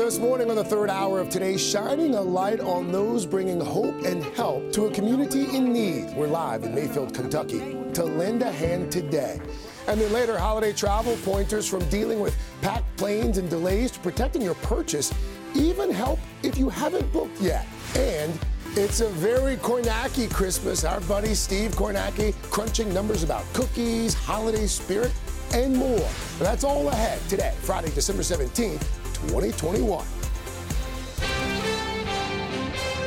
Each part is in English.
This morning on the third hour of today, shining a light on those bringing hope and help to a community in need. We're live in Mayfield, Kentucky to lend a hand today. And then later, holiday travel pointers from dealing with packed planes and delays to protecting your purchase, even help if you haven't booked yet. And it's a very Kornacki Christmas. Our buddy Steve Kornacki crunching numbers about cookies, holiday spirit, and more. That's all ahead today, Friday, December 17th, 2021.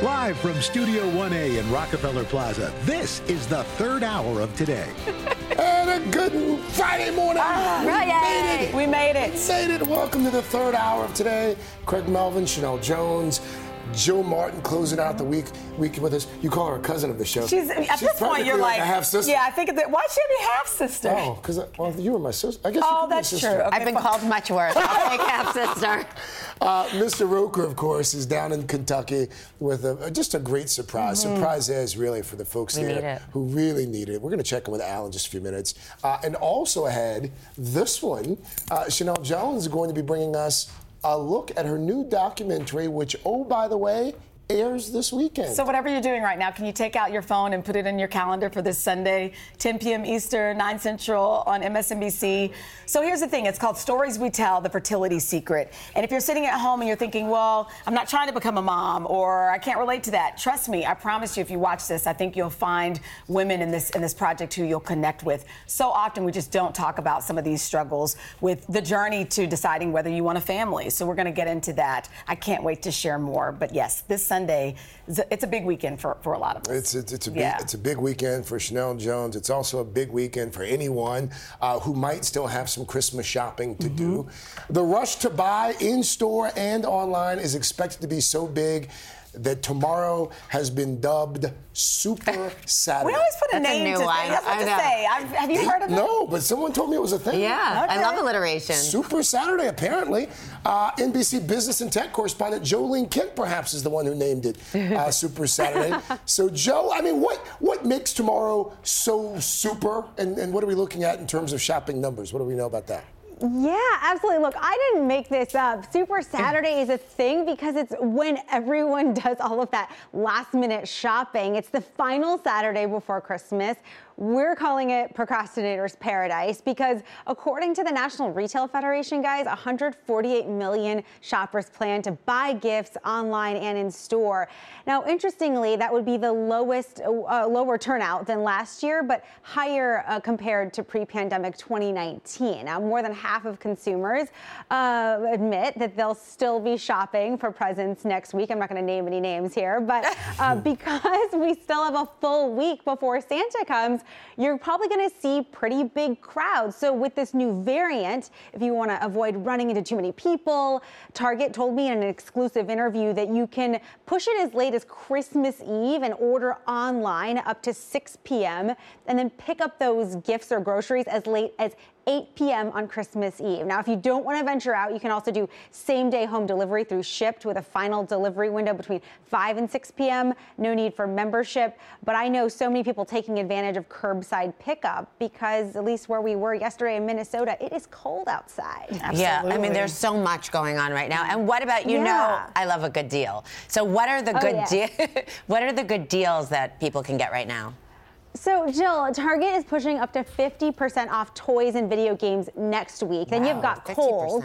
Live from Studio 1A in Rockefeller Plaza, this is the third hour of today. and a good Friday morning. Ah, we right. made it. We made it. We made it. Welcome to the third hour of today. Craig Melvin, Sheinelle Jones. Jill Martin closing out the week week with us. You call her a cousin of the show. She's at She's this point you're like, a half sister. Yeah, I think that. Why should she be half sister? Oh, because well, you were my sister. I guess. Oh, you could be my that's sister. true. Okay, I've been fine. called much worse. I'll take half sister. Uh, Mr. Roker, of course, is down in Kentucky with a, just a great surprise. Surprise is really for the folks Mm-hmm. We there who really need it. We're going to check in with Al in just a few minutes. Uh, and also ahead, this one, uh, Sheinelle Jones is going to be bringing us a look at her new documentary, which, oh, by the way, airs this weekend. So whatever you're doing right now, can you take out your phone and put it in your calendar for this Sunday, 10 p.m. Eastern, 9 Central on MSNBC? So here's the thing: it's called Stories We Tell: The Fertility Secret. And if you're sitting at home and you're thinking, "Well, I'm not trying to become a mom," or "I can't relate to that," trust me, I promise you, if you watch this, I think you'll find women in this in this project who you'll connect with. So often we just don't talk about some of these struggles with the journey to deciding whether you want a family. So we're going to get into that. I can't wait to share more. But yes, this Sunday, a- it's a big weekend for, for a lot of us. It's, it's, it's a big, Yeah. it's a big weekend for Sheinelle Jones. It's also a big weekend for anyone uh, who might still have some Christmas shopping to do. Mm-hmm. The rush to buy in store and online is expected to be so big that tomorrow has been dubbed Super Saturday. We always put a That's a name new to one. things. That's what I to know. say. I've, have you heard of it? No, but someone told me it was a thing. Yeah, I love alliteration. Super Saturday, apparently. Uh, NBC business and tech correspondent Jo Ling Kent, perhaps, is the one who named it uh, Super Saturday. so, Joe, I mean, what what makes tomorrow so super? And, and what are we looking at in terms of shopping numbers? What do we know about that? Yeah, absolutely. Look, I didn't make this up. Super Saturday is a thing because it's when everyone does all of that last minute shopping. It's the final Saturday before Christmas. We're calling it procrastinator's paradise because according to the National Retail Federation, guys, 148 million shoppers plan to buy gifts online and in store. Now, interestingly, that would be the lowest, uh, lower turnout than last year, but higher uh, compared to pre-pandemic 2019. Now, more than half of consumers uh, admit that they'll still be shopping for presents next week. I'm not going to name any names here, but uh, because we still have a full week before Santa comes, you're probably going to see pretty big crowds. So with this new variant, if you want to avoid running into too many people, Target told me in an exclusive interview that you can push it as late as Christmas Eve and order online up to 6 p.m. and then pick up those gifts or groceries as late as 8 p.m. on Christmas Eve. Now, if you don't want to venture out, you can also do same day home delivery through Shipt with a final delivery window between 5 and 6 p.m. No need for membership. But I know so many people taking advantage of curbside pickup because, at least where we were yesterday in Minnesota, it is cold outside. Yeah, I mean, there's so much going on right now. And what about you Yeah. know? I love a good deal. So what are the Oh, good yeah. de- What are the good deals that people can get right now? So, Jill, Target is pushing up to 50% off toys and video games next week. then you've got Kohl's.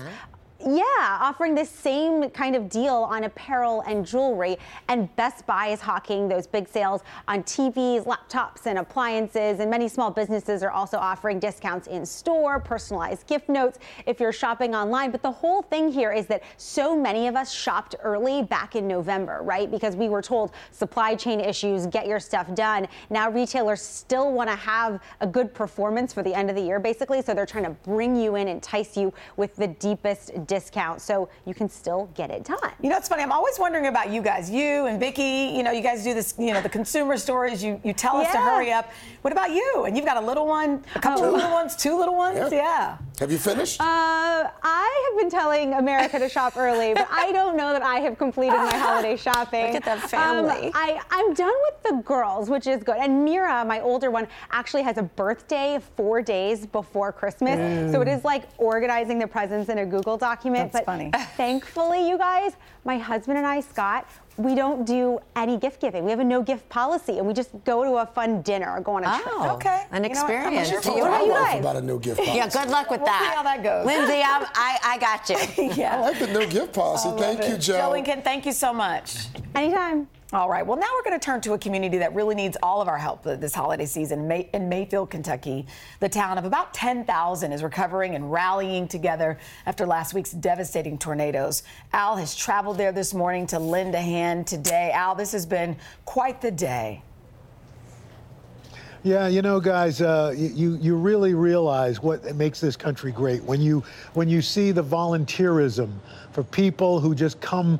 50%? Yeah, offering the same kind of deal on apparel and jewelry. And Best Buy is hawking those big sales on TVs, laptops, and appliances. And many small businesses are also offering discounts in store, personalized gift notes if you're shopping online. But the whole thing here is that so many of us shopped early back in November, right? Because we were told supply chain issues, get your stuff done. Now retailers still want to have a good performance for the end of the year, basically. So they're trying to bring you in, entice you with the deepest discount so you can still get it done. You know, it's funny. I'm always wondering about you guys. You and Vicky, you know, you guys do this, you know, the consumer stories. You, you tell us to hurry up. What about you? And you've got a little one, a couple of Oh. little ones, two little ones? Yeah. Yeah. Have you finished? Uh, I have been telling America to shop early, but I don't know that I have completed my holiday shopping. Look at that family. Um, I, I'm done with the girls, which is good. And Mira, my older one, actually has a birthday four days before Christmas. So it is like organizing the presents in a Google document. That's but funny. thankfully, you guys, my husband and I, Scott, we don't do any gift giving. We have a no gift policy, and we just go to a fun dinner or go on a trip. Oh, Okay. An You know what? How much experience. your Do you What about you guys? about a no gift policy. Yeah, good luck with We'll see that. how that goes. Lindsay, I'm, I, I got you. yeah. I like the no gift policy. Thank you, Joe. Joe and Ken, thank you so much. Anytime. All right. Well, now we're going to turn to a community that really needs all of our help this holiday season. May- In Mayfield, Kentucky, the town of about 10,000 is recovering and rallying together after last week's devastating tornadoes. Al has traveled there this morning to lend a hand today. Al, this has been quite the day. Yeah, you know, guys, uh, you you really realize what makes this country great when you when you see the volunteerism for people who just come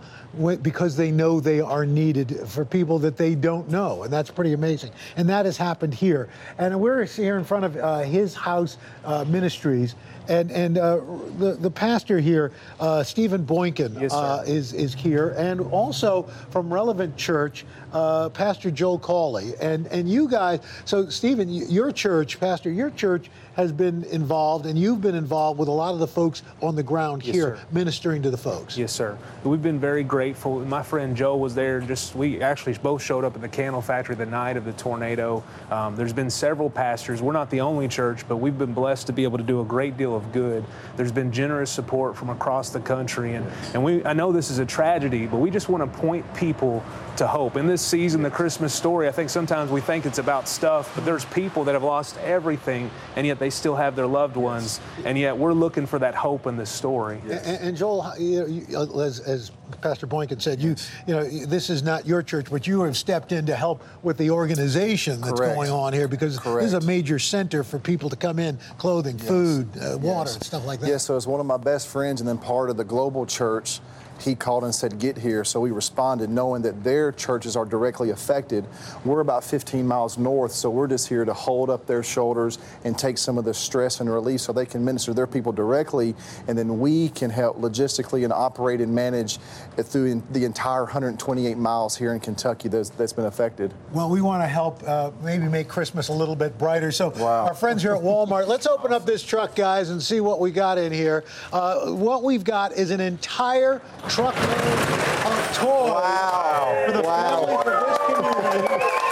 because they know they are needed for people that they don't know, and that's pretty amazing. And that has happened here. And we're here in front of uh, his house uh, ministries, and and uh, the the pastor here, uh, Stephen Boynton, Yes, uh, is is here, and also from Relevant Church, uh, Pastor Joel Cawley, and and you guys. So Stephen, your church, Pastor, your church has been involved, and you've been involved with a lot of the folks on the ground Yes, here, sir. ministering to the folks. Yes, sir. We've been very grateful. My friend Joe was there. Just we actually both showed up at the candle factory the night of the tornado. Um, there's been several pastors. We're not the only church, but we've been blessed to be able to do a great deal of good. There's been generous support from across the country, and and we I know this is a tragedy, but we just want to point people to hope. In this season, the Christmas story, I think sometimes we think it's about stuff, but there's people that have lost everything, and yet they still have their loved ones, and yet we're looking for that hope in this story. And, and Joel, you know, you, uh, as, as Pastor Boykin said, you you know this is not your church, but you have stepped in to help with the organization that's Correct. going on here because this is a major center for people to come in, clothing, food, uh, water, Yes. and stuff like that. Yeah, so as one of my best friends and then part of the global church, he called and said, Get here. So we responded, knowing that their churches are directly affected. We're about 15 miles north, so we're just here to hold up their shoulders and take some of the stress and relief so they can minister their people directly. And then we can help logistically and operate and manage through the entire 128 miles here in Kentucky that's, that's been affected. Well, we want to help uh, maybe make Christmas a little bit brighter. So, our friends here at Walmart, let's open up this truck, guys, and see what we got in here. Uh, what we've got is an entire truckload of toys for the families of this community.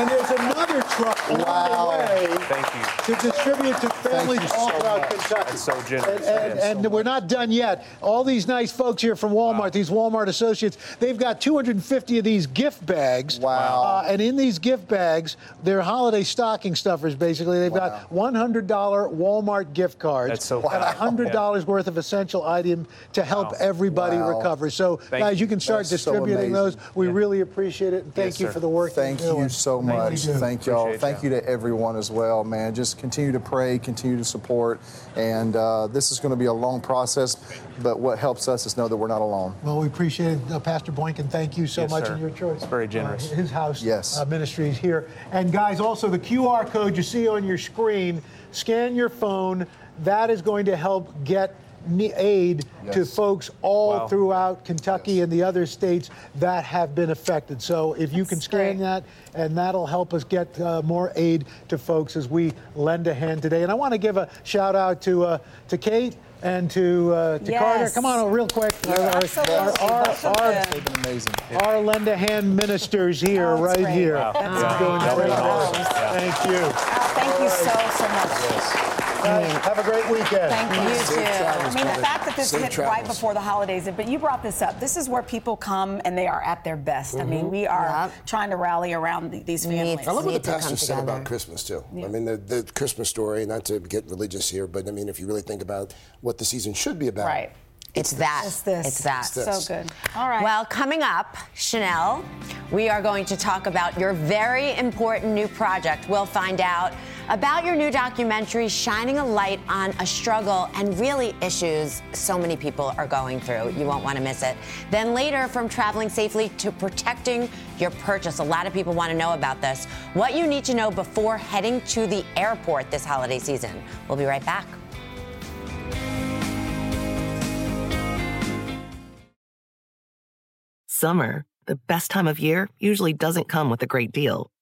And there's another truck on the way Thank you. to distribute to families you all so throughout much. Kentucky. That's so generous. And, and, Yes. and we're not done yet. All these nice folks here from Walmart, these Walmart associates, they've got 250 of these gift bags. Wow. Uh, and in these gift bags, they're holiday stocking stuffers, basically. They've got $100 Walmart gift cards. That's so And $100 worth of essential item to help Wow. everybody Wow. recover. So, Thank guys, you. you can start That's so distributing those. We Yeah. really appreciate it. And thank Yes, you sir. for the work Thank you're doing. Thank you so Thank much. you. Thank y'all. Appreciate Thank y'all. you to everyone as well, man. Just continue to pray, continue to support, and uh, this is going to be a long process. But what helps us is know that we're not alone. Well, we appreciate it. Uh, Pastor Boynton, thank you so Yes, much sir. in your choice. It's very generous. Uh, his house Yes. uh, ministries here. And guys, also the QR code you see on your screen, scan your phone. That is going to help get ne- aid to folks all Wow. throughout Kentucky and the other states that have been affected. So if you can That's scan great. that, and that'll help us get uh, more aid to folks as we lend a hand today. And I want to give a shout out to uh, to Kate and to uh, to Carter. Come on, real quick. Our- our- our- our- our- They've been amazing. our lend a hand ministers here, Oh, right great. here. Wow. That's Doing great. great Wow. Thank you. Al, thank you so, so much. Guys, have a great weekend. Thank you. Safe travels, I mean, the fact that this Safe hit right before the holidays, but you brought this up. This is where people come and they are at their best. I mean, mm-hmm. we are Yep. trying to rally around these families. I love what the pastor said together. about Christmas too. I mean, the, the Christmas story. Not to get religious here, but I mean, if you really think about what the season should be about, Right. It's that. It's this. It's that. It's this. So good. All right. Well, coming up, Sheinelle, we are going to talk about your very important new project. We'll find out about your new documentary, shining a light on a struggle and really issues so many people are going through. You won't want to miss it. Then later, from traveling safely to protecting your purchase. A lot of people want to know about this. What you need to know before heading to the airport this holiday season. We'll be right back. Summer, the best time of year, usually doesn't come with a great deal.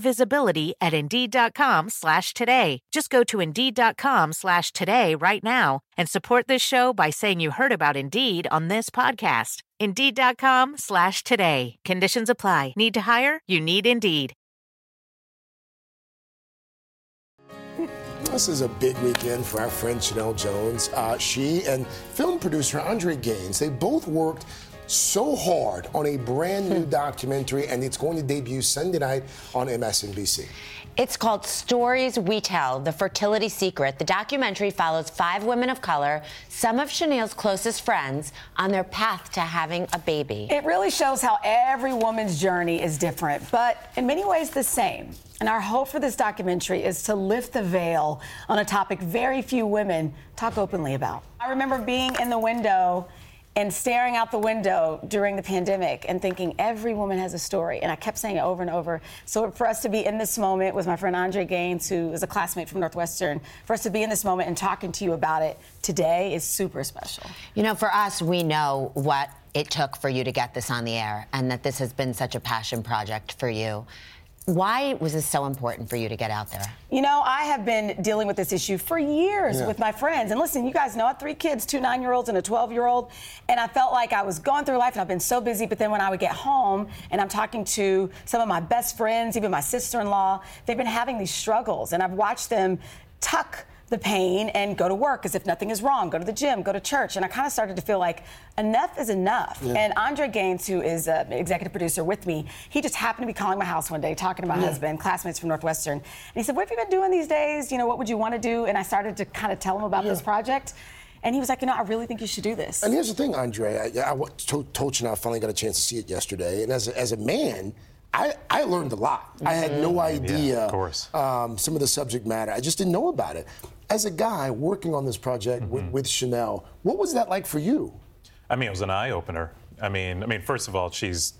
visibility at Indeed.com slash today. Just go to Indeed.com slash today right now and support this show by saying you heard about Indeed on this podcast. Indeed.com slash today. Conditions apply. Need to hire? You need Indeed. This is a big weekend for our friend Sheinelle Jones. Uh, she and film producer Andre Gaines, they both worked so hard on a brand new hmm. documentary, and it's going to debut Sunday night on MSNBC. It's called Stories We Tell The Fertility Secret. The documentary follows five women of color, some of Sheinelle's closest friends, on their path to having a baby. It really shows how every woman's journey is different, but in many ways the same. And our hope for this documentary is to lift the veil on a topic very few women talk openly about. I remember being in the window and staring out the window during the pandemic and thinking every woman has a story. And I kept saying it over and over. So for us to be in this moment with my friend Andre Gaines, who is a classmate from Northwestern, for us to be in this moment and talking to you about it today is super special. You know, for us, we know what it took for you to get this on the air and that this has been such a passion project for you. Why was this so important for you to get out there? You know, I have been dealing with this issue for years Yeah. with my friends. And listen, you guys know I have three kids, two nine year olds and a 12 year old. And I felt like I was going through life and I've been so busy. But then when I would get home and I'm talking to some of my best friends, even my sister in law, they've been having these struggles. And I've watched them tuck the pain and go to work as if nothing is wrong, go to the gym, go to church. And I kind of started to feel like enough is enough. Yeah. And Andre Gaines, who is an executive producer with me, he just happened to be calling my house one day, talking to my Yeah. husband, classmates from Northwestern. And he said, What have you been doing these days? You know, what would you want to do? And I started to kind of tell him about this project. And he was like, You know, I really think you should do this. And here's the thing, Andre. I, I wa- told, told you now I finally got a chance to see it yesterday. And as a, as a man, I, I learned a lot. I had no idea of course. Um, some of the subject matter. I just didn't know about it. As a guy working on this project with, with Sheinelle, what was that like for you? I mean, it was an eye opener. I mean, I mean, first of all, she's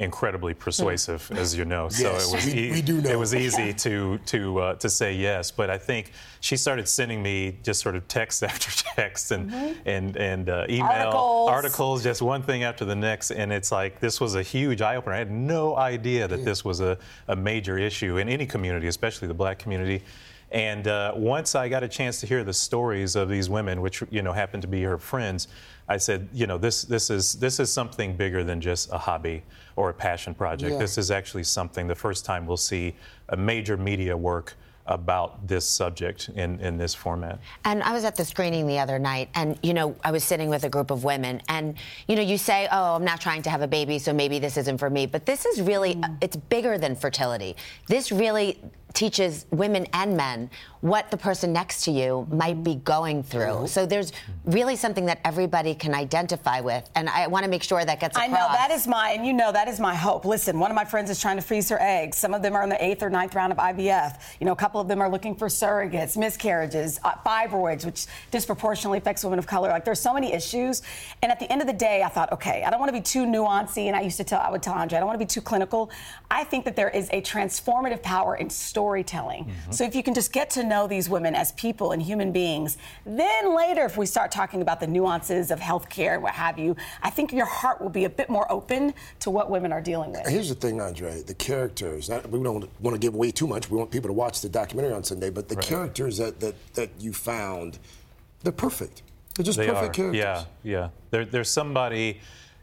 incredibly persuasive, as you know. So Yes, it was we- e- we do know. it was easy to to uh, to say yes. But I think she started sending me just sort of text after text and Mhm. and and uh, email Articles. articles, just one thing after the next. And it's like this was a huge eye opener. I had no idea that this was a, a major issue in any community, especially the black community. And uh, once I got a chance to hear the stories of these women, which you know happened to be her friends, I said, you know, this this is this is something bigger than just a hobby or a passion project. Yeah. This is actually something. The first time we'll see a major media work about this subject in, in this format. And I was at the screening the other night, and you know, I was sitting with a group of women, and you know, you say, "Oh, I'm not trying to have a baby, so maybe this isn't for me." But this is really, mm. it's bigger than fertility. This really teaches women and men what the person next to you might be going through. So there's really something that everybody can identify with, and I want to make sure that gets across. I know that is my, and you know that is my hope. Listen, one of my friends is trying to freeze her eggs. Some of them are in the eighth or ninth round of IVF. You know, a couple of them are looking for surrogates, miscarriages, uh, fibroids, which disproportionately affects women of color. Like there's so many issues, and at the end of the day, I thought, okay, I don't want to be too nuancy, and I used to tell, I would tell Andre, I don't want to be too clinical. I think that there is a transformative power in storytelling. Mm-hmm. So if you can just get to know these women as people and human beings, then later, if we start talking about the nuances of healthcare and what have you, I think your heart will be a bit more open to what women are dealing with. Here's the thing, Andre the characters, not, we don't want to give away too much. We want people to watch the documentary on Sunday, but the right. characters that, that, that you found, they're perfect. They're just they perfect are. characters. Yeah, yeah. There, there's somebody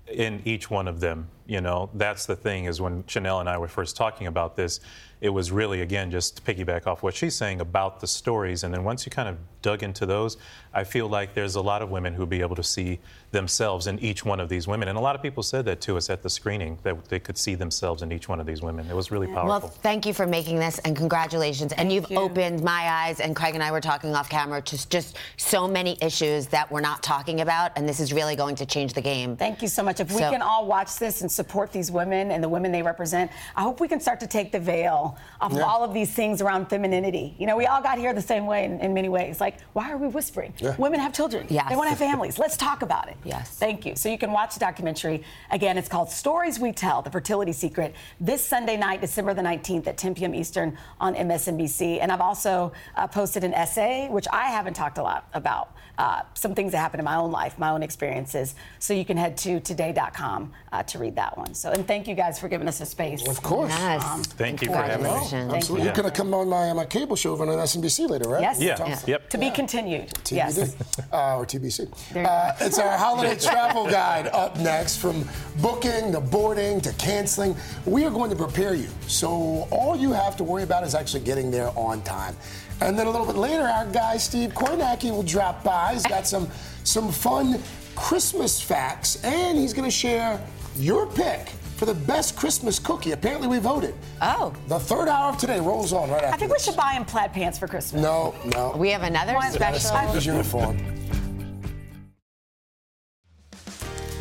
in each one of them. You know, that's the thing is when Sheinelle and I were first talking about this, it was really, again, just to piggyback off what she's saying about the stories. And then once you kind of dug into those, I feel like there's a lot of women who'll be able to see themselves in each one of these women. And a lot of people said that to us at the screening, that they could see themselves in each one of these women. It was really powerful. Well, thank you for making this and congratulations. And you've you. opened my eyes, and Craig and I were talking off camera, to just so many issues that we're not talking about. And this is really going to change the game. Thank you so much. If so, we can all watch this and support these women and the women they represent, I hope we can start to take the veil of yeah. all of these things around femininity. You know, we all got here the same way in, in many ways. Like, why are we whispering? Yeah. Women have children. Yes. They want to have families. Let's talk about it. Yes. Thank you. So you can watch the documentary. Again, it's called Stories We Tell The Fertility Secret this Sunday night, December the 19th at 10 p.m. Eastern on MSNBC. And I've also uh, posted an essay, which I haven't talked a lot about, uh, some things that happened in my own life, my own experiences. So you can head to today.com uh, to read that one. So, and thank you guys for giving us a space. Of course. Yes. Um, thank you for having me. Absolutely. Yeah. You're going to come on my, my cable show over on SNBC later, right? Yes. Yeah. yeah. Yep. To be continued. TBD. Yes. Uh, or TBC. Uh, it's our holiday travel guide up next. From booking to boarding to canceling, we are going to prepare you. So all you have to worry about is actually getting there on time. And then a little bit later, our guy Steve Kornacki will drop by. He's got some some fun Christmas facts, and he's going to share your pick for the best Christmas cookie. Apparently, we voted. Oh. The third hour of today rolls on right after. I think this. we should buy him plaid pants for Christmas. No, no. We have another special uniform.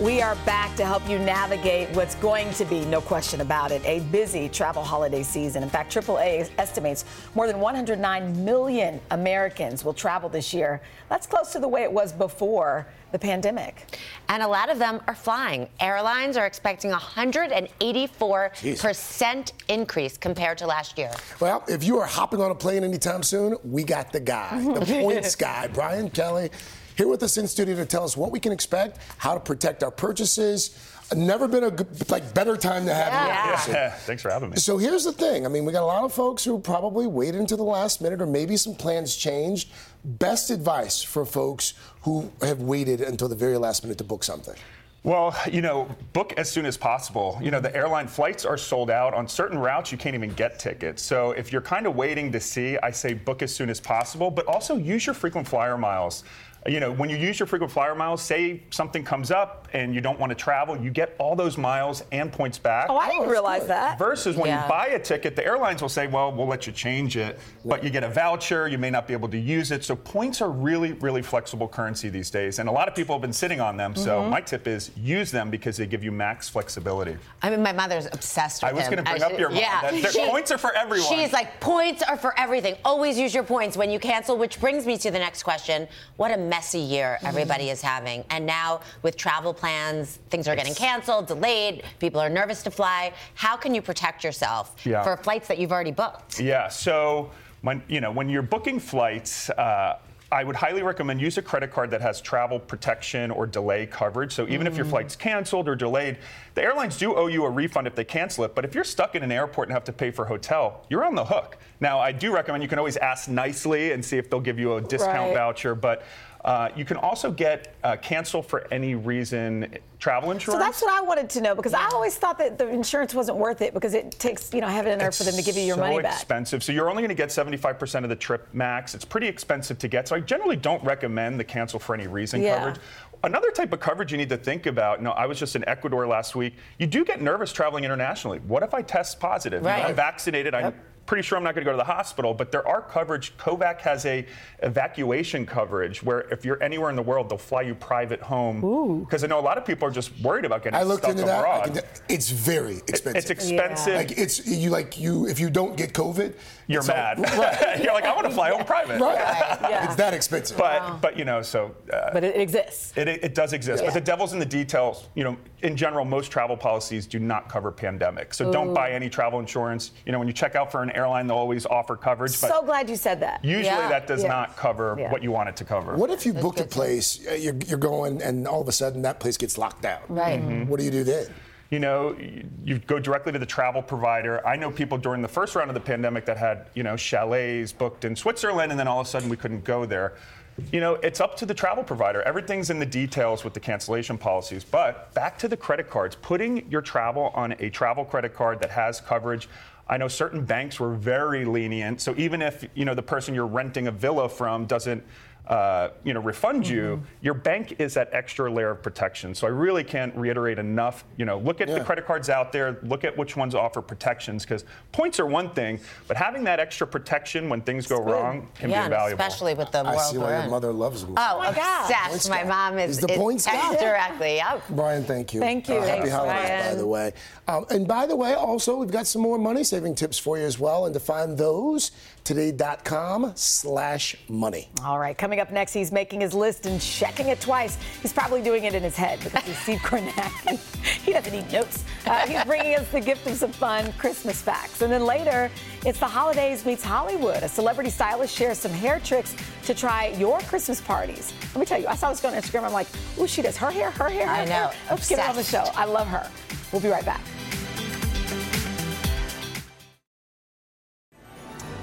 We are back to help you navigate what's going to be, no question about it, a busy travel holiday season. In fact, AAA estimates more than 109 million Americans will travel this year. That's close to the way it was before the pandemic. And a lot of them are flying. Airlines are expecting a 184% increase compared to last year. Well, if you are hopping on a plane anytime soon, we got the guy, the points guy, Brian Kelly here with us in studio to tell us what we can expect, how to protect our purchases. Never been a good, like better time to have yeah. you. Yeah. yeah. Thanks for having me. So here's the thing. I mean, we got a lot of folks who probably waited until the last minute, or maybe some plans changed. Best advice for folks who have waited until the very last minute to book something. Well, you know, book as soon as possible. You know, the airline flights are sold out. On certain routes, you can't even get tickets. So if you're kind of waiting to see, I say book as soon as possible, but also use your frequent flyer miles you know, when you use your frequent flyer miles, say something comes up and you don't want to travel, you get all those miles and points back. Oh, I didn't oh, realize good. that. Versus when yeah. you buy a ticket, the airlines will say, well, we'll let you change it, but you get a voucher, you may not be able to use it. So points are really, really flexible currency these days. And a lot of people have been sitting on them. Mm-hmm. So my tip is use them because they give you max flexibility. I mean, my mother's obsessed with them I was going to bring up your mom. Yeah. That, she, points are for everyone. She's like, points are for everything. Always use your points when you cancel, which brings me to the next question. What a messy year everybody is having. And now with travel plans, things are getting canceled, delayed, people are nervous to fly. How can you protect yourself yeah. for flights that you've already booked? Yeah, so when you know when you're booking flights, uh, I would highly recommend use a credit card that has travel protection or delay coverage. So even mm. if your mm. flight's canceled or delayed, the airlines do owe you a refund if they cancel it. But if you're stuck in an airport and have to pay for a hotel, you're on the hook. Now, I do recommend you can always ask nicely and see if they'll give you a discount right. voucher. But Uh, you can also get uh, cancel for any reason travel insurance. So that's what I wanted to know because I always thought that the insurance wasn't worth it because it takes, you know, heaven and earth for them to give you your so money back. expensive. So you're only going to get 75% of the trip max. It's pretty expensive to get. So I generally don't recommend the cancel for any reason Yeah. coverage. Another type of coverage you need to think about. You know, I was just in Ecuador last week. You do get nervous traveling internationally. What if I test positive? You know, Right. I'm vaccinated. I'm pretty sure I'm not going to go to the hospital, but there are coverage. Kovac has a evacuation coverage where if you're anywhere in the world, they'll fly you private home. Because I know a lot of people are just worried about getting I looked stuck into that. I abroad. can- It's very expensive. it's expensive. Yeah. Like it's you like you if you don't get COVID, You're it's mad. right. you're like, I want to fly home private. Right. Yeah. It's that expensive. But but you know so. Uh, But it exists. It, it does exist, Yeah. but the devil's in the details. You know, in general, most travel policies do not cover pandemic, so don't buy any travel insurance. You know, when you check out for an airline, they'll always offer coverage, but So glad you said that. usually Yeah. that does Yeah. not cover Yeah. what you want it to cover. What if you booked a place, uh, you're, you're going, and all of a sudden that place gets locked down? Right. Mhm. What do you do then? You know, you, go directly to the travel provider. I know people during the first round of the pandemic that had, you know, chalets booked in Switzerland, and then all of a sudden we couldn't go there. You know, it's up to the travel provider. Everything's in the details with the cancellation policies. But back to the credit cards, putting your travel on a travel credit card that has coverage. I know certain banks were very lenient. So even if, you know, the person you're renting a villa from doesn't uh, you know, refund you, your bank is that extra layer of protection. So I really can't reiterate enough. You know, look at the credit cards out there, look at which ones offer protections, because points are one thing, but having that extra protection when things go wrong can yeah, be invaluable. especially with the I world see we're why your mother loves them. Oh, my God. obsessed. My mom is, Is the points guy? directly. Yep. Brian, thank you. Thank you. Uh, happy Thanks, holidays, by the way. Um, and by the way, also, we've got some more money saving tips for you as well. And to find those, today.com slash money. All right, coming up next, he's making his list and checking it twice. He's probably doing it in his head because he's Steve Kornacki. He doesn't need notes. Uh, he's bringing us the gift of some fun Christmas facts. And then later, it's the holidays meets Hollywood. A celebrity stylist shares some hair tricks to try your Christmas parties. Let me tell you, I saw this girl on Instagram. I'm like, ooh, she does her hair, her hair, her I know. hair. Let's get her on the show. I love her. We'll be right back.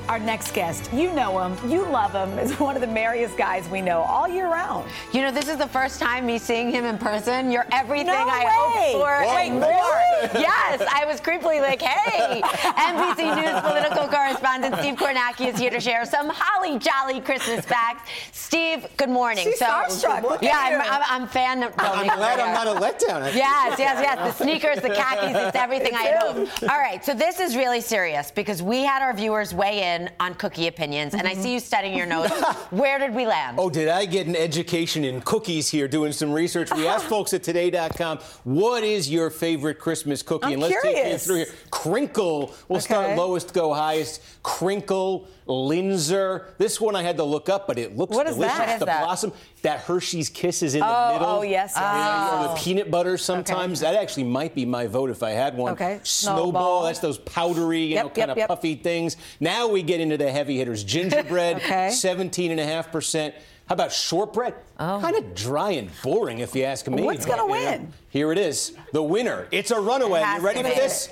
Our next guest, you know him, you love him, is one of the merriest guys we know all year round. You know, this is the first time me seeing him in person. You're everything No I way. hoped for Whoa, and more. really? Yes, I was creepily like, hey, NBC News political correspondent Steve Kornacki is here to share some holly jolly Christmas facts. Steve, good morning. She's starstruck. Look yeah, I'm, you. I'm, I'm fan. I'm glad I'm not a letdown. Yes, yes, yes. The sneakers, the khakis, it's everything I had hoped. All right, so this is really serious because we had our viewers weigh in on cookie opinions, and I mm-hmm. see you studying your notes. Where did we land? Oh, did I get an education in cookies here doing some research? We asked folks at today.com, what is your favorite Christmas cookie? I'm and let's take you curious. through here. Crinkle. We'll start lowest, go highest. Crinkle, Linzer. This one I had to look up, but it looks What is delicious. that? What is the that? blossom, that Hershey's Kiss is in Oh, the middle. oh, yes, yes. Or Oh. the peanut butter sometimes. That actually might be my vote if I had one. Okay. Snowball, Snowball. that's those powdery, you Yep, know, yep, kind of yep. puffy things. Now we get into the heavy hitters. Gingerbread, Okay. 17.5%. How about shortbread? Oh. Kind of dry and boring, if you ask me. What's gonna You know, win? Here it is. The winner. It's a runaway. It You ready for this?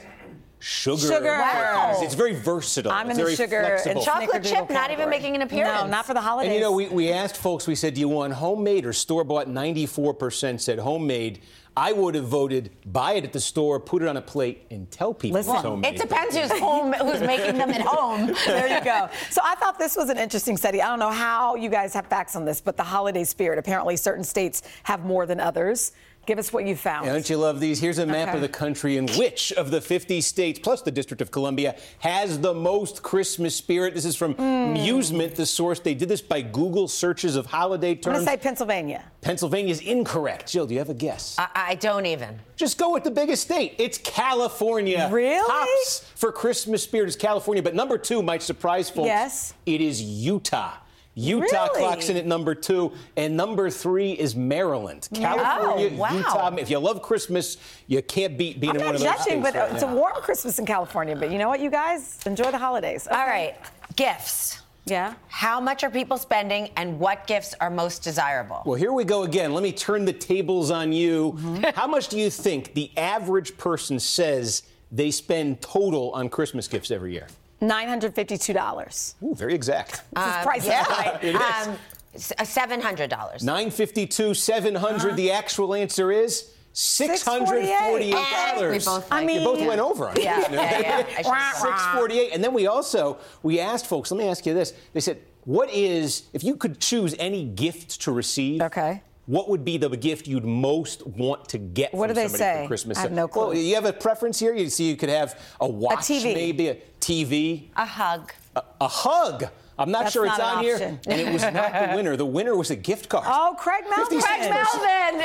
Sugar. Sugar. Wow. It's very versatile. I'm it's in the very sugar flexible. and Chocolate snickerdoodle chip not even making an appearance. No, not for the holidays. And you know, we, we asked folks, we said, do you want homemade or store bought? 94% said homemade. I would have voted buy it at the store, put it on a plate, and tell people Listen, it's homemade. It depends who's home, who's making them at home. there you go. So I thought this was an interesting study. I don't know how you guys have facts on this, but the holiday spirit. Apparently, certain states have more than others. Give us what you found. Don't you love these? Here's a map Okay. of the country in which of the 50 states, plus the District of Columbia, has the most Christmas spirit. This is from Hmm. Musement, the source. They did this by Google searches of holiday terms. I'm going to say Pennsylvania. Pennsylvania is incorrect. Jill, do you have a guess? I, I don't even. Just go with the biggest state. It's California. Really? Tops for Christmas spirit is California. But number two might surprise folks. Yes. It is Utah. Utah Really? clocks in at number two, and number three is Maryland. California, Oh, wow. Utah. If you love Christmas, you can't beat being I'm in one not of those judging, states but right it's a warm Christmas in California. But you know what, you guys enjoy the holidays. All right, gifts. Yeah. How much are people spending, and what gifts are most desirable? Well, here we go again. Let me turn the tables on you. Mm-hmm. How much do you think the average person says they spend total on Christmas gifts every year? Nine hundred fifty-two dollars. Ooh, very exact. This is priceless, yeah. right? It is. Um, uh, $700. 952, 700. The actual answer is $648. And both I mean- you both went over on it. Yeah, yeah, yeah. I 648. And then we also, we asked folks, let me ask you this. They said, what is, if you could choose any gift to receive, Okay. What would be the gift you'd most want to get What from do they say? for Christmas? I have no Well, clue. you have a preference here? You see, you could have a watch, a TV. maybe a TV, A hug. a, a hug. I'm not That's sure it's not an on here. And it was not the winner. The winner was a gift card. Oh, Craig Melvin. Craig Melvin.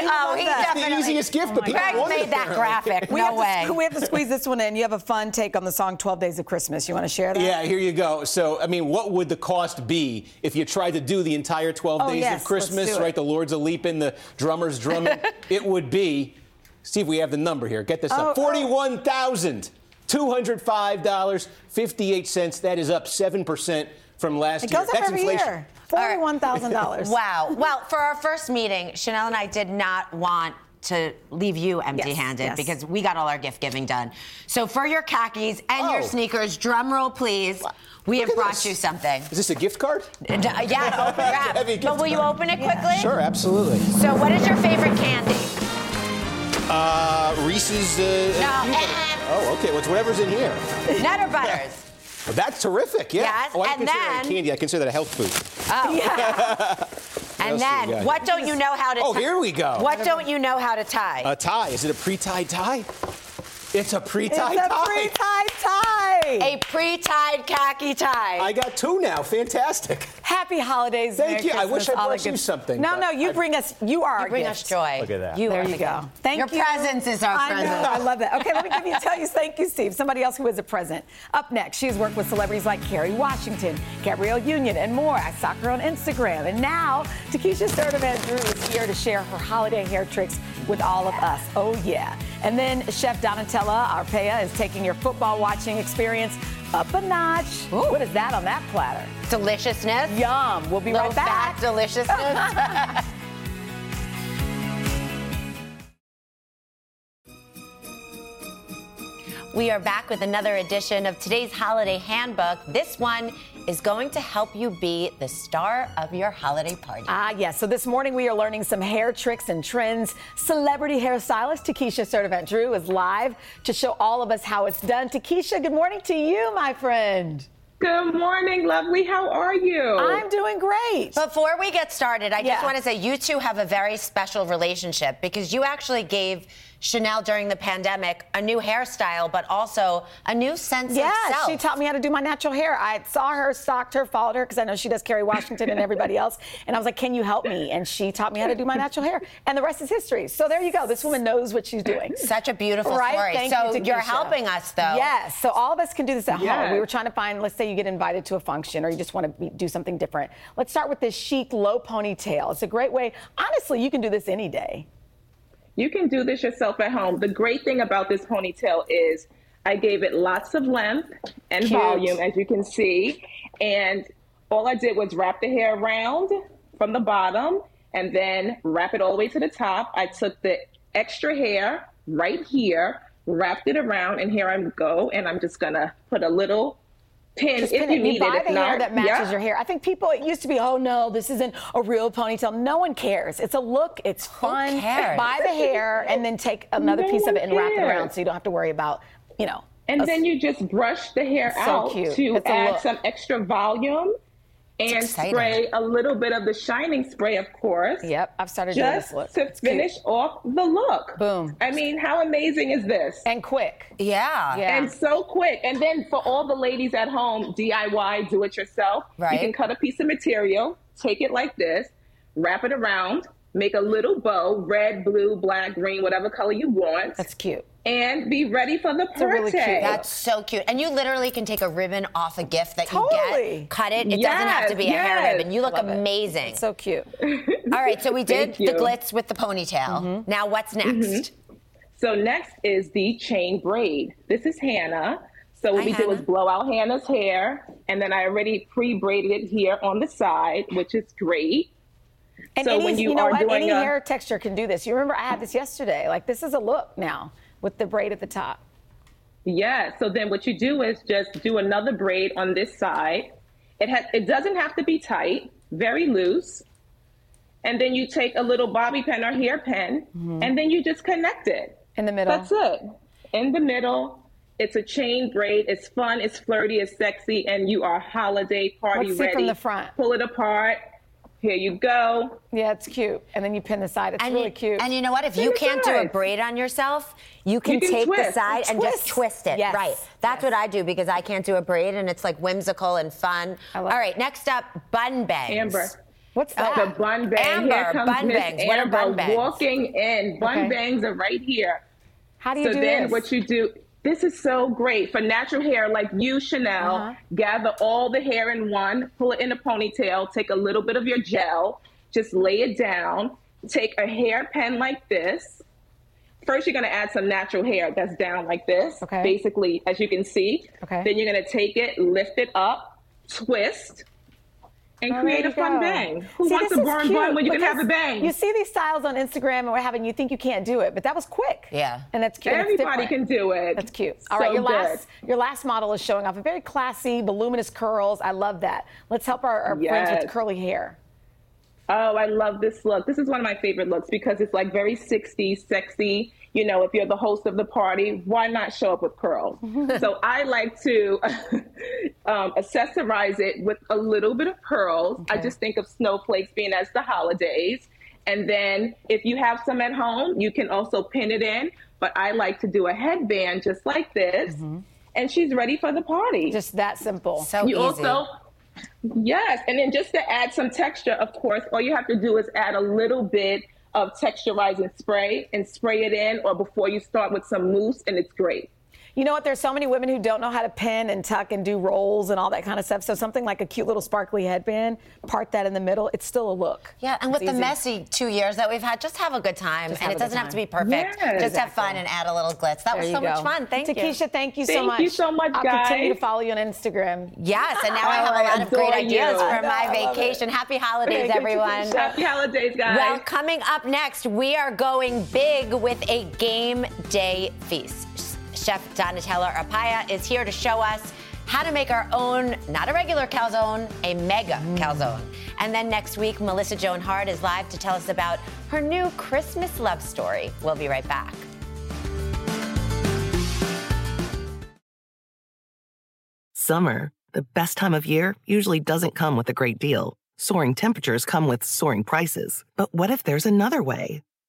Oh, he oh, That's the easiest gift, but oh, people Craig made it, that apparently. graphic. We, no have way. To, we have to squeeze this one in. You have a fun take on the song 12 Days of Christmas. You want to share that? Yeah, here you go. So, I mean, what would the cost be if you tried to do the entire 12 Oh, days yes, of let's Christmas, do it. right? The Lords a leaping, the drummers drumming. it would be, see if we have the number here. Get this Oh, up. $41,205.58. That is up 7% from last It year. goes up That's every inflation. year. $41,000. Wow. Well, for our first meeting, Sheinelle and I did not want to leave you empty-handed yes. because we got all our gift giving done. So for your khakis and your Oh. sneakers, drum roll please. We Look have brought this. you something. Is this a gift card? D- Yeah, open wrap. Heavy gift But will you card. open it quickly? Sure, absolutely. So what is your favorite candy? Uh, Reese's. Uh, No, peanut eh. Oh, okay. Well, whatever's in here. Nutter Butters. Well, that's terrific. Yeah. Yes, Oh, I and consider that then- a candy. I consider that a health food. Oh. Yeah. And else do then, what don't you know how to Oh, here we go. What don't you know how to tie? A tie. Is it a pre-tied tie? It's a pre-tied it's a tie. pre-tied tie. a pre-tied khaki tie. I got two now. Fantastic. Happy holidays. Thank Merry you. I wish I brought the you something, No, no, you I- bring us. You are. you bring gift. us joy. Look at that. You There you the go. gift. Thank Your you. Your presence is our I present. know. I love that. Okay, let me give you tell you. Thank you, Steve. Somebody else who is a present. Up next, she's worked with celebrities like Kerry Washington, Gabrielle Union, and more. I stalk her on Instagram. And now, Takisha Sturdivant Drew is here to share her holiday hair tricks with all of us. Oh yeah. And then Chef Donatella Arpaia is taking your football watching experience up a notch. What is that on that platter? Deliciousness. Yum. We'll be Little right back. fat deliciousness. We are back with another edition of today's holiday handbook. This one is going to help you be the star of your holiday party. Ah, yes. So this morning we are learning some hair tricks and trends. Celebrity hairstylist Takisha Sturdivant Drew is live to show all of us how it's done. Takisha, good morning to you, my friend. Good morning, lovely. How are you? I'm doing great. Before we get started, I just want to say you two have a very special relationship because you actually gave Sheinelle during the pandemic a new hairstyle, but also a new sense Yeah, of self. she taught me how to do my natural hair. I saw her, stalked her, followed her because I know she does Kerry Washington and everybody else. And I was like, "Can you help me?" And she taught me how to do my natural hair. And the rest is history. So there you go. This woman knows what she's doing. Such a beautiful right? story. Thank so you, you're helping us, though. Yes. So all of us can do this at home. We were trying to find. Let's say you get invited to a function or you just want to be, do something different. Let's start with this chic low ponytail. It's a great way. Honestly, you can do this any day. You can do this yourself at home. The great thing about this ponytail is I gave it lots of length and Cute. volume, as you can see. And all I did was wrap the hair around from the bottom and then wrap it all the way to the top. I took the extra hair right here, wrapped it around, and here I go. And I'm just going to put a little pin Just if pin you it. need you buy it. The not, hair that matches yeah. your hair. I think people, it used to be, oh no, this isn't a real ponytail. No one cares. It's a look, it's fun. cares? Buy the hair and then take another No piece of it and wrap it around so you don't have to worry about, you know. And a- then you just brush the hair So out cute. to It's add some extra volume and exciting. spray a little bit of the shining spray, of course. Yep, I've started doing this look. to It's cute. finish off the look. Boom. I mean, how amazing is this? And quick. Yeah. Yeah. And so quick. And then for all the ladies at home, DIY, do it yourself. Right. You can cut a piece of material, take it like this, wrap it around, make a little bow, red, blue, black, green, whatever color you want, That's cute. and be ready for the a party. really cute- That's so cute. And you literally can take a ribbon off a gift that you Totally. get, cut it. It doesn't have to be a hair ribbon. You look Love amazing. It's so cute. All right, so we did the glitz with the ponytail. Mm-hmm. Now what's mm-hmm. next? So next is the chain braid. This is Hannah. So what Hi, we did was Hannah. blow out Hannah's hair, and then I already pre-braided it here on the side, which is great. And So any, when you know are what? Any a- hair texture can do this. You remember I had this yesterday. Like this is a look now with the braid at the top. Yeah. So then what you do is just do another braid on this side. It has. It doesn't have to be tight. Very loose. and then you take a little bobby pin or hairpin, mm-hmm. and then you just connect it. In the middle. That's it. In the middle. It's a chain braid. It's fun. It's flirty. It's sexy, and you are holiday party Let's see ready. from the front. Pull it apart. Here you go. Yeah, it's cute. And then you pin the side. It's And really you, cute. And you know what? If you can't do a braid on yourself, you can, You can take the side and just Twist. twist it. Yes. Right. That's what I do because I can't do a braid and it's like whimsical and fun. All right, next up, bun bangs. Amber. What's oh, that? Oh, The bun bang. Amber, here comes bun Miss bangs. What are Amber bun bangs? walking in. Bun Okay. bangs are right here. How do you so do then this? what you do this is so great for natural hair like you Sheinelle Uh-huh. gather all the hair in one pull it in a ponytail take a little bit of your gel just lay it down take a hair hairpin like this first you're going to add some natural hair that's down like this Okay. basically as you can see Okay. then you're going to take it lift it up twist and Oh, create a you fun go. bang who See, wants a is burn bun when you can have a bang You see these styles on Instagram and what have you, you think you can't do it, but that was quick. Yeah. And that's cute. Everybody different. can do it. That's cute. All right, So your good. last your last model is showing off a very classy, voluminous curls. I love that. Let's help our, our friends with curly hair. Oh, I love this look. This is one of my favorite looks because it's like very 60s, sexy. You know, if you're the host of the party, why not show up with curls? so I like to um, accessorize it with a little bit of pearls. I just think of snowflakes being as the holidays. And then if you have some at home, you can also pin it in. But I like to do a headband just like this. And she's ready for the party. Just that simple. So you easy. also Yes, and then just to add some texture, of course, all you have to do is add a little bit of texturizing spray and spray it in, or before you start with some mousse, and it's great. You know what? There's so many women who don't know how to pin and tuck and do rolls and all that kind of stuff. So something like a cute little sparkly headband, part that in the middle. It's still a look. Yeah, and with It's the easy. messy two years that we've had, just have a good time. Just and it doesn't have to be perfect. Yes. just have fun and add a little glitz. That There was you so much fun. Thank you. Takisha, thank you so Thank much. Thank you so much, guys. I'll continue to follow you on Instagram. Yes, and now I have a lot of great adore ideas you. for know, my I it. vacation. Happy holidays, Thank everyone. Takisha. Happy holidays, guys. Well, coming up next, we are going big with a game day feast. Chef Donatella Arpaia is here to show us how to make our own, not a regular calzone, a mega mm. calzone. And then next week, Melissa Joan Hart is live to tell us about her new Christmas love story. We'll be right back. Summer, the best time of year, usually doesn't come with a great deal. Soaring temperatures come with soaring prices. But what if there's another way?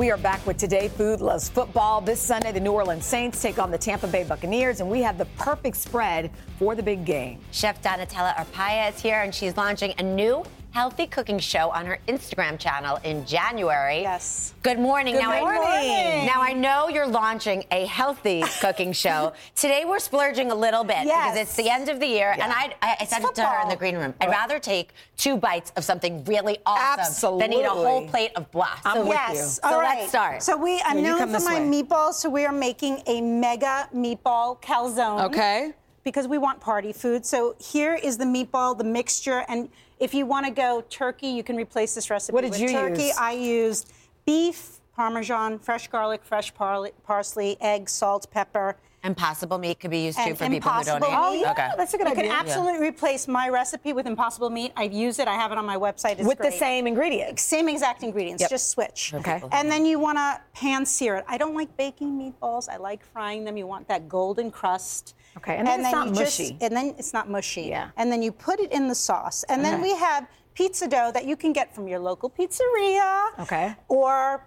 We are back with Today Food Loves Football. This Sunday, the New Orleans Saints take on the Tampa Bay Buccaneers, and we have the perfect spread for the big game. Chef Donatella Arpaia is here, and she's launching a new healthy cooking show on her Instagram channel in January. Yes. Good morning. Good now, I, morning. now I know you're launching a healthy cooking show. Today we're splurging a little bit because it's the end of the year, and I, I, I said it to her in the green room. I'd rather take two bites of something really awesome Absolutely. than eat a whole plate of blah. I'm so with yes. you. So All let's start. So we, I'm Here, known for my way. meatballs, so we are making a mega meatball calzone. Okay. Because we want party food. So here is the meatball, the mixture, and if you want to go turkey, you can replace this recipe What did with you turkey. use? I used beef, parmesan, fresh garlic, fresh parley, parsley, egg, salt, pepper. Impossible meat could be used too And for people who don't Impossible eat. Oh, yeah, okay. that's a good you idea. can absolutely replace my recipe with impossible meat. I've used it. I have it on my website. It's With the same ingredients. Same exact ingredients, Yep. just switch. Okay. And then you want to pan sear it. I don't like baking meatballs. I like frying them. You want that golden crust. Okay, and then it's not you mushy. and then it's not mushy. Yeah. And then you put it in the sauce. And then uh-huh. we have pizza dough that you can get from your local pizzeria. Okay. Or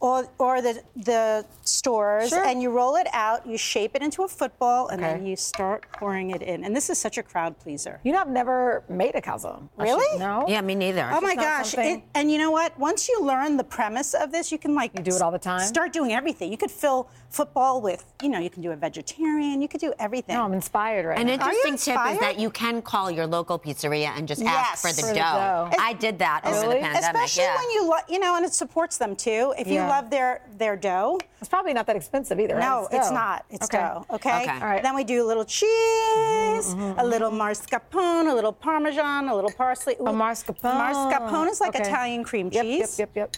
or, or the the stores, Sure. and you roll it out. You shape it into a football, and then you start pouring it in. And this is such a crowd pleaser. You know, I've never made a calzone. Really? should- no. Yeah, me neither. Oh my gosh! It, and you know what? Once you learn the premise of this, you can like you do it all the time? Start doing everything. You could fill football with, you know, you can do a vegetarian. You could do everything. No, I'm inspired right An now. interesting tip is that you can call your local pizzeria and just ask Yes. for the For the dough. dough. I did that over the pandemic. Especially yeah. when you, lo- you know, and it supports them too. If you Yeah. Love their their dough. It's probably not that expensive either. right? No, it's not. It's okay. dough. Okay. Okay. All right. Then we do a little cheese, mm-hmm, mm-hmm. a little mascarpone, a little parmesan, a little parsley. A mascarpone. Mascarpone is like Okay. Italian cream cheese. Yep, yep, yep.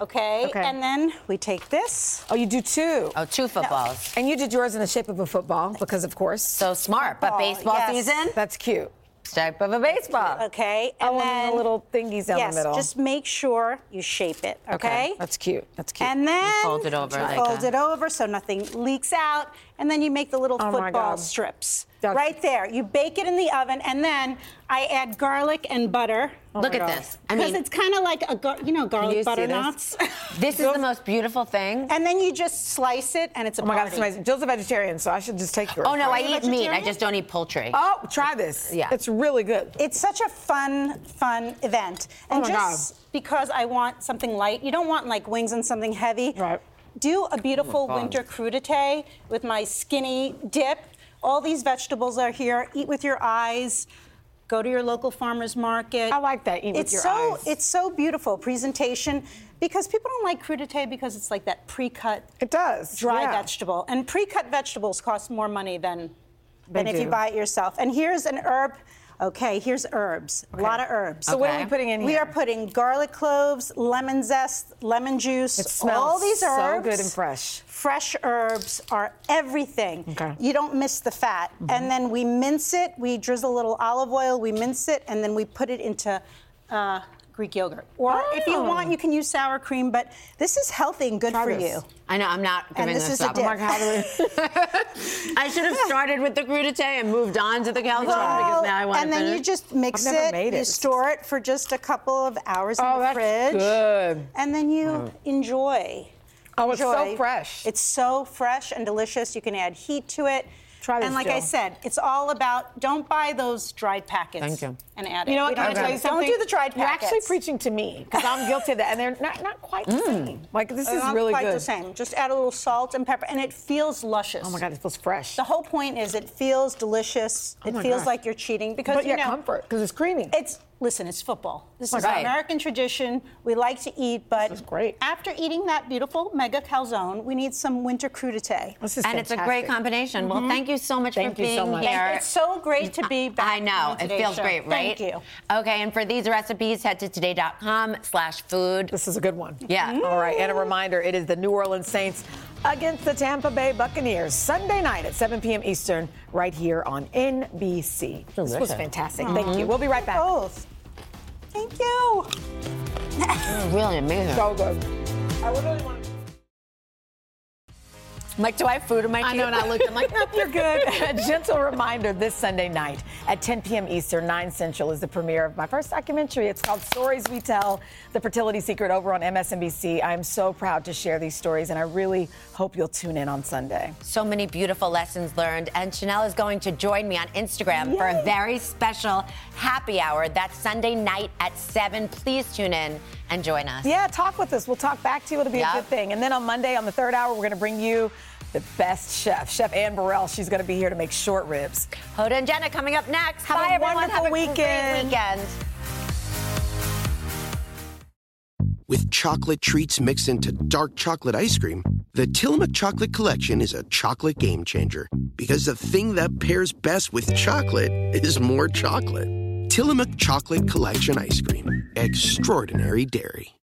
Okay. Okay. And then we take this. Oh, you do two. oh, two footballs. And you did yours in the shape of a football because, of course. So smart. But baseball yes. season, That's cute. Shape of a baseball. Okay. And oh, then and the little thingies down yes, the middle. Yes, just make sure you shape it. Okay. That's cute. That's cute. And then you fold it over you like fold a- it over so nothing leaks out, and then you make the little Oh football strips That's- right there. You bake it in the oven, and then I add garlic and butter. Oh, Look at God. this. I Because mean, it's kind of like a gar- you know garlic you butter this? knots. this is the most beautiful thing. and then you just slice it, and it's a oh my God, party. it's amazing. Jill's a vegetarian, so I should just take yours. Oh no, I eat meat. I just don't eat poultry. Oh, try this. Yeah. It's really good. It's such a fun, fun event. Oh, and Oh my just because I want something light, you don't want like wings and something heavy. Right. Do a beautiful winter crudite with my skinny dip. All these vegetables are here. Eat with your eyes. Go to your local farmers market. I like that, eat with it's your so, eyes. It's so beautiful presentation because people don't like crudite because it's like that pre-cut It does. dry yeah. vegetable. And pre-cut vegetables cost more money than, than They if you buy it yourself. And here's an herb. Okay, here's herbs. A lot of herbs. So what are we putting in here? We are putting garlic cloves, lemon zest, lemon juice, It smells all these so herbs. good and fresh. Fresh herbs are everything. Okay. Mm-hmm. You don't miss the fat. And then we mince it. We drizzle a little olive oil. We mince it, and then we put it into uh, Greek yogurt. Or if you Oh. want, you can use sour cream. But this is healthy and good Try for this. you. I know I'm not And giving this this, is a up. dip. Oh my God, how do we- I should have started with the crudite and moved on to the calzone because now I want and to then you just mix I've never it, made you store it for just a couple of hours in Oh, the that's fridge. good. And then you enjoy. Oh, it's so fresh. It's so fresh and delicious. You can add heat to it. Try this, And like I said, it's all about don't buy those dried packets Thank you. and add it. You know We what? Can I don't tell do- you something? Don't do the dried packets. You're actually preaching to me because I'm guilty of that, and they're not, not quite the mm. same. Like this They're is not really quite good. the same. Just add a little salt and pepper, and it feels luscious. Oh my God, it feels fresh. The whole point is it feels delicious. Oh it Oh my feels gosh. like you're cheating because But you yet know comfort because it's creamy. It's listen, it's football. This is Right. American tradition. We like to eat, but This is great. after eating that beautiful mega calzone, we need some winter crudite. This is and it's a great fantastic. combination. Well, mm-hmm. thank you so much Thank for you being so much. here. It's so great to be back. I know. on It feels show. great, right? Thank you. Okay, and for these recipes, head to today.com slash food. This is a good one. Yeah. Mm-hmm. All right, and a reminder: it is the New Orleans Saints against the Tampa Bay Buccaneers Sunday night at 7 p.m. Eastern, right here on NBC. This was Delicious. fantastic. Thank you. We'll be right back. Both. Thank you. really amazing. So good. I would really want. Mike, do I have food in my I teeth? know, and I looked. I'm like, nope, you're good. A gentle reminder: this Sunday night at 10 p.m. Eastern, 9 Central, is the premiere of my first documentary. It's called "Stories We Tell: The Fertility Secret" over on MSNBC. I'm so proud to share these stories, and I really hope you'll tune in on Sunday. So many beautiful lessons learned. And Sheinelle is going to join me on Instagram for a very special happy hour. That's Sunday night at 7. Please tune in and join us. Yeah, talk with us. We'll talk back to you. It'll be Yep. a good thing. And then on Monday, on the third hour, we're going to bring you the best chef, Chef Anne Burrell. She's going to be here to make short ribs. Hoda and Jenna coming up next. Have Bye, a everyone. wonderful Have a great weekend. weekend. With chocolate treats mixed into dark chocolate ice cream, the Tillamook Chocolate Collection is a chocolate game changer. Because the thing that pairs best with chocolate is more chocolate. Tillamook Chocolate Collection Ice Cream. Extraordinary dairy.